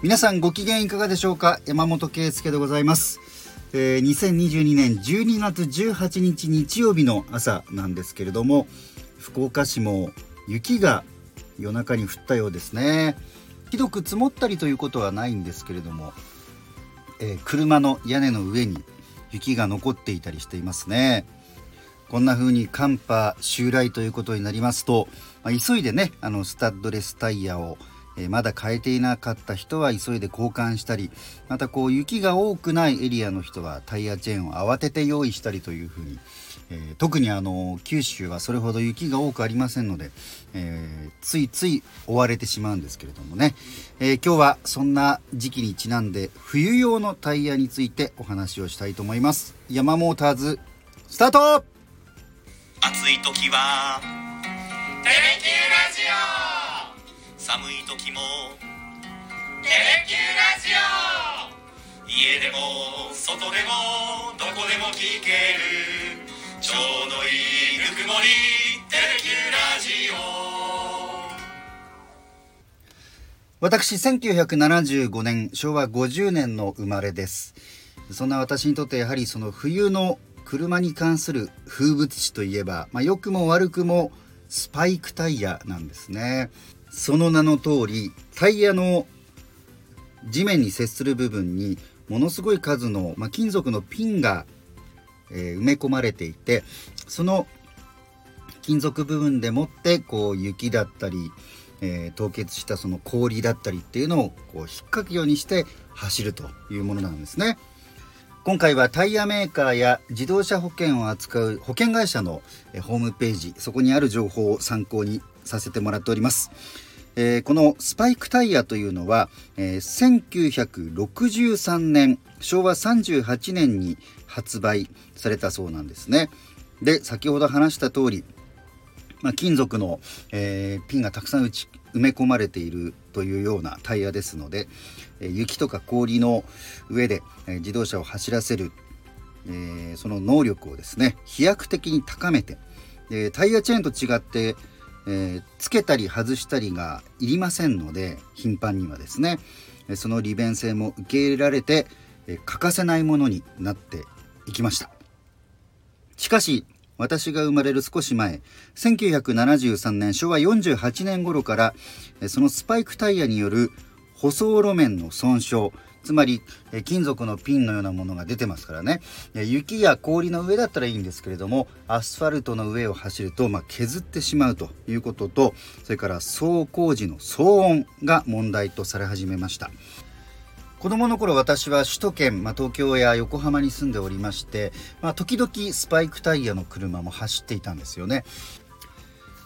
皆さんご機嫌いかがでしょうか？山本圭介でございます、えー、2022年12月18日日曜日の朝なんですけれども福岡市も雪が夜中に降ったようですね。ひどく積もったりということはないんですけれども、えー、車の屋根の上に雪が残っていたりしていますね。こんな風に寒波襲来ということになりますと、まあ、急いでねあのスタッドレスタイヤをえまだ変えていなかった人は急いで交換したりまたこう雪が多くないエリアの人はタイヤチェーンを慌てて用意したりというふうに、えー、特にあの九州はそれほど雪が多くありませんので、えー、ついつい追われてしまうんですけれどもね、えー、今日はそんな時期にちなんで冬用のタイヤについてお話をしたいと思います。山モーターズスタート!暑い時はテレキューラジオ!寒い時も「テレキューラジオ」家でも外でもどこでも聞ける。ちょうどいいぬくもり「テレキューラジオ」私1975年昭和50年の生まれです。そんな私にとってやはりその冬の車に関する風物詩といえば、まあ、良くも悪くもスパイクタイヤなんですねその名の通りタイヤの地面に接する部分にものすごい数の、まあ、金属のピンが、えー、埋め込まれていてその金属部分でもってこう雪だったり、えー、凍結したその氷だったりっていうのをこう引っ掛けようにして走るというものなんですね。今回はタイヤメーカーや自動車保険を扱う保険会社のホームページそこにある情報を参考にさせてもらっております。えー、このスパイクタイヤというのは、えー、1963年昭和38年に発売されたそうなんですね。で先ほど話した通り、まあ、金属の、えー、ピンがたくさん打ち埋め込まれているというようなタイヤですので、え雪とか氷の上で、え自動車を走らせる、えその能力をですね飛躍的に高めてでタイヤチェーンと違って、えー、つけたり外したりがいりませんので頻繁にはですねその利便性も受け入れられて、え欠かせないものになっていきました。しかし私が生まれる少し前1973年昭和48年頃からそのスパイクタイヤによる舗装路面の損傷つまり金属のピンのようなものが出てますからね。雪や氷の上だったらいいんですけれどもアスファルトの上を走ると、まあ、削ってしまうということとそれから走行時の騒音が問題とされ始めました。子供の頃私は首都圏、まあ、東京や横浜に住んでおりまして、まあ、時々スパイクタイヤの車も走っていたんですよね。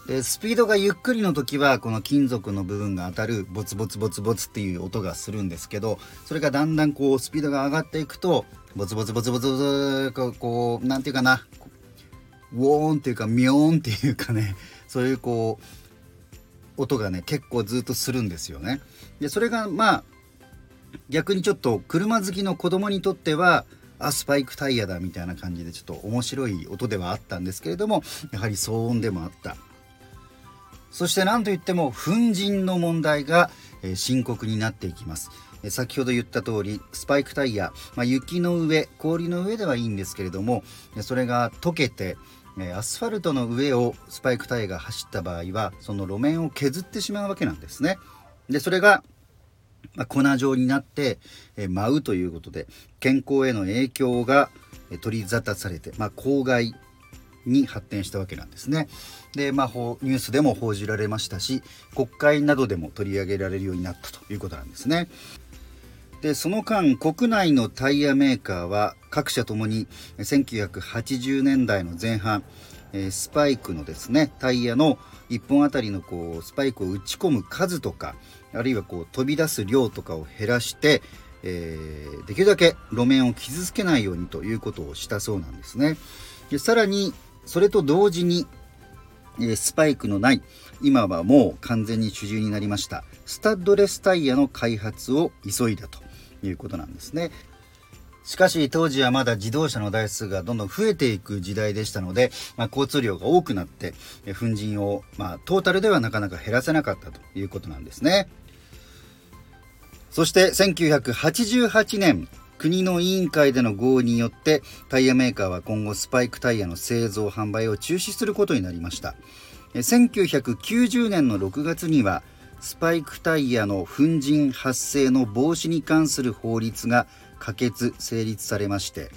でスピードがゆっくりの時はこの金属の部分が当たるボツボツボツボツっていう音がするんですけどそれがだんだんこうスピードが上がっていくとボツボツボツボツボツこう何て言うかなウォーンっていうかミョーンっていうかねそういうこう音がね結構ずっとするんですよね。でそれがまあ逆にちょっと車好きの子供にとってはあスパイクタイヤだみたいな感じでちょっと面白い音ではあったんですけれどもやはり騒音でもあった。そして何といっても粉塵の問題が深刻になっていきます。先ほど言った通りスパイクタイヤ、まあ、雪の上氷の上ではいいんですけれどもそれが溶けてアスファルトの上をスパイクタイヤが走った場合はその路面を削ってしまうわけなんですね。でそれが粉状になって、舞うということで健康への影響が取り沙汰されて、まあ、公害に発展したわけなんですね。で、まあ、ニュースでも報じられましたし国会などでも取り上げられるようになったということなんですね。でその間国内のタイヤメーカーは各社ともに1980年代の前半スパイクのですねタイヤの1本あたりのこうスパイクを打ち込む数とかあるいはこう飛び出す量とかを減らして、えー、できるだけ路面を傷つけないようにということをしたそうなんですね。でさらにそれと同時に、えスパイクのない今はもう完全に主流になりましたスタッドレスタイヤの開発を急いだということなんですね。しかし当時はまだ自動車の台数がどんどん増えていく時代でしたので、まあ、交通量が多くなって粉塵を、まあ、トータルではなかなか減らせなかったということなんですね。そして1988年国の委員会での合意によってタイヤメーカーは今後スパイクタイヤの製造販売を中止することになりました。1990年の6月にはスパイクタイヤの粉塵発生の防止に関する法律が可決成立されまして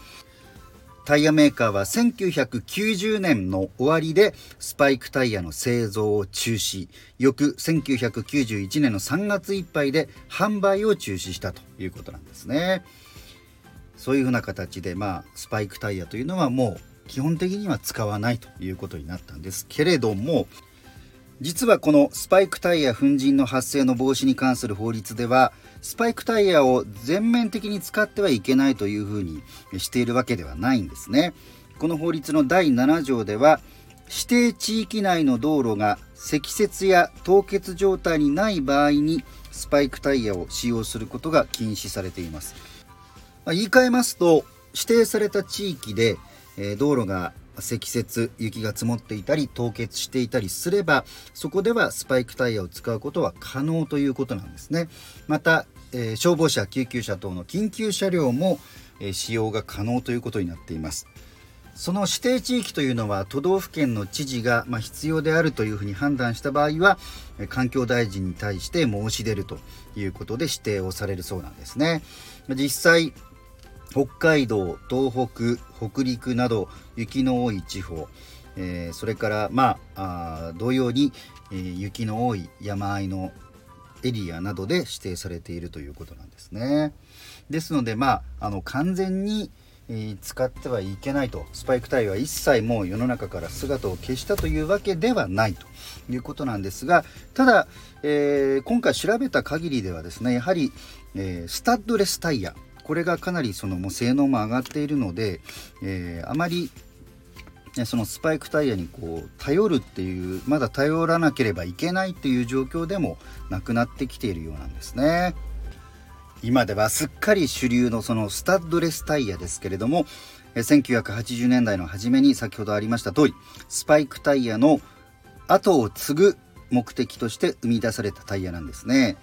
タイヤメーカーは1990年の終わりでスパイクタイヤの製造を中止。翌1991年の3月いっぱいで販売を中止したということなんですね。そういうふうな形でまあスパイクタイヤというのはもう基本的には使わないということになったんですけれども実はこのスパイクタイヤ粉塵の発生の防止に関する法律ではスパイクタイヤを全面的に使ってはいけないというふうにしているわけではないんですね。この法律の第7条では指定地域内の道路が積雪や凍結状態にない場合にスパイクタイヤを使用することが禁止されています。まあ言い換えますと指定された地域で道路が積雪雪が積もっていたり凍結していたりすればそこではスパイクタイヤを使うことは可能ということなんですね。また、えー、消防車救急車等の緊急車両も、えー、使用が可能ということになっています。その指定地域というのは都道府県の知事が、まあ、必要であるというふうに判断した場合は環境大臣に対して申し出るということで指定をされるそうなんですね。実際北海道東北北陸など雪の多い地方、えー、それからまあ同様に、えー、雪の多い山あいのエリアなどで指定されているということなんですね。ですのでまああの完全に、えー、使ってはいけないとスパイクタイは一切もう世の中から姿を消したというわけではないということなんですがただ、え、今回調べた限りではですねやはり、え、スタッドレスタイヤこれがかなりそのもう性能も上がっているので、えー、あまりそのスパイクタイヤにこう頼るっていうまだ頼らなければいけないっていう状況でもなくなってきているようなんですね。今ではすっかり主流のそのスタッドレスタイヤですけれども1980年代の初めに先ほどありました通りスパイクタイヤの後を継ぐ目的として生み出されたタイヤなんですね。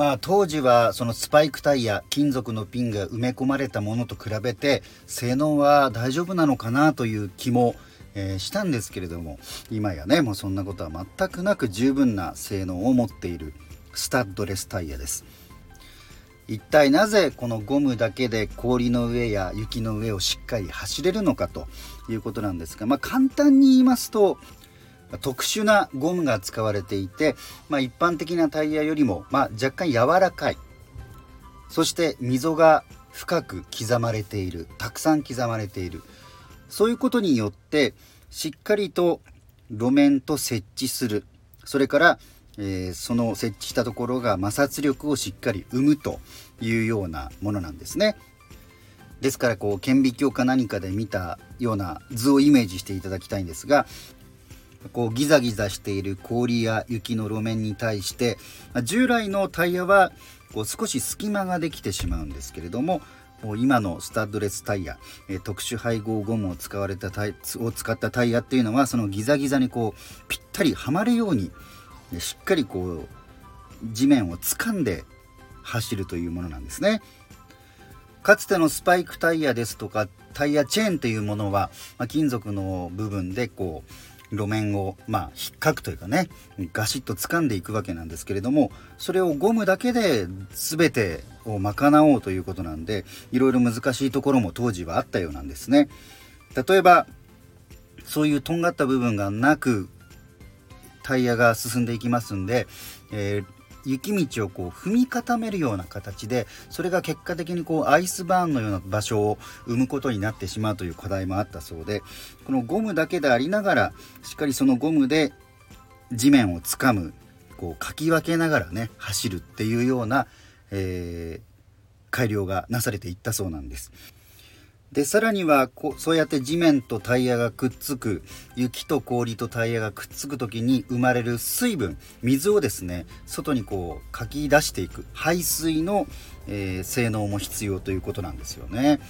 まあ当時はそのスパイクタイヤ金属のピンが埋め込まれたものと比べて性能は大丈夫なのかなという気も、えー、したんですけれども今やねもうそんなことは全くなく十分な性能を持っているスタッドレスタイヤです。一体なぜこのゴムだけで氷の上や雪の上をしっかり走れるのかということなんですが、まあ、簡単に言いますと特殊なゴムが使われていて、まあ、一般的なタイヤよりも、まあ、若干柔らかい。そして溝が深く刻まれている。たくさん刻まれている。そういうことによってしっかりと路面と接地する。それから、えー、その設置したところが摩擦力をしっかり生むというようなものなんですね。ですからこう顕微鏡か何かで見たような図をイメージしていただきたいんですがこうギザギザしている氷や雪の路面に対して従来のタイヤはこう少し隙間ができてしまうんですけれども今のスタッドレスタイヤ、特殊配合ゴムを使われたタイを使ったタイヤっていうのはそのギザギザにこうぴったりはまるようにしっかりこう地面を掴んで走るというものなんですね。かつてのスパイクタイヤですとかタイヤチェーンというものは、まあ、金属の部分でこう路面をまあ引っかくというかねガシッと掴んでいくわけなんですけれどもそれをゴムだけで全てを賄おうということなんでいろいろ難しいところも当時はあったようなんですね。例えばそういうとんがった部分がなくタイヤが進んでいきますんで、えー、雪道をこう踏み固めるような形でそれが結果的にこうアイスバーンのような場所を生むことになってしまうという課題もあったそうでこのゴムだけでありながらしっかりそのゴムで地面をつかむこうかき分けながらね走るっていうような、えー、改良がなされていったそうなんです。でさらにはこそうやって地面とタイヤがくっつく雪と氷とタイヤがくっつく時に生まれる水分水をですね外にこうかき出していく排水の、えー、性能も必要ということなんですよね。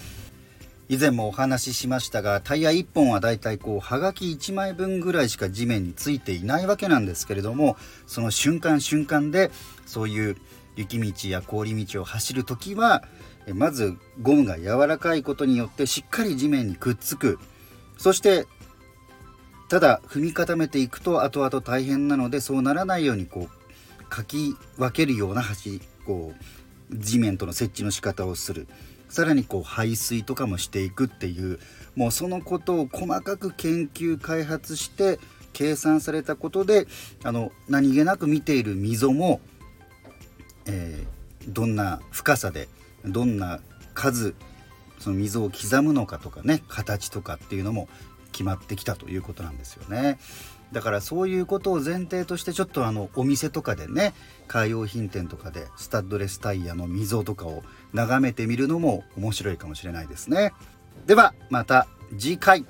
以前もお話ししましたがタイヤ1本はだいたいこうはがき1枚分ぐらいしか地面についていないわけなんですけれどもその瞬間瞬間でそういう雪道や氷道を走る時はまずゴムが柔らかいことによってしっかり地面にくっつく。そしてただ踏み固めていくと後々大変なのでそうならないようにこうかき分けるような端こう地面との設置の仕方をする。さらにこう排水とかもしていくっていう。もうそのことを細かく研究開発して計算されたことであの何気なく見ている溝も、えー、どんな深さでどんな数その溝を刻むのかとかね形とかっていうのも決まってきたということなんですよね。だからそういうことを前提としてちょっとあのお店とかでねカー用品店とかでスタッドレスタイヤの溝とかを眺めてみるのも面白いかもしれないですね。ではまた次回。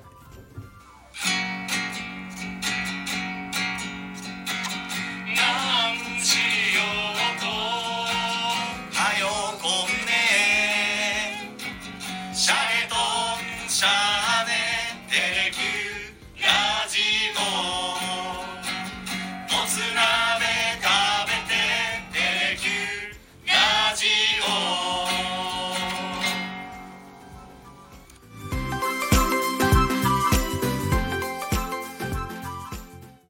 shine.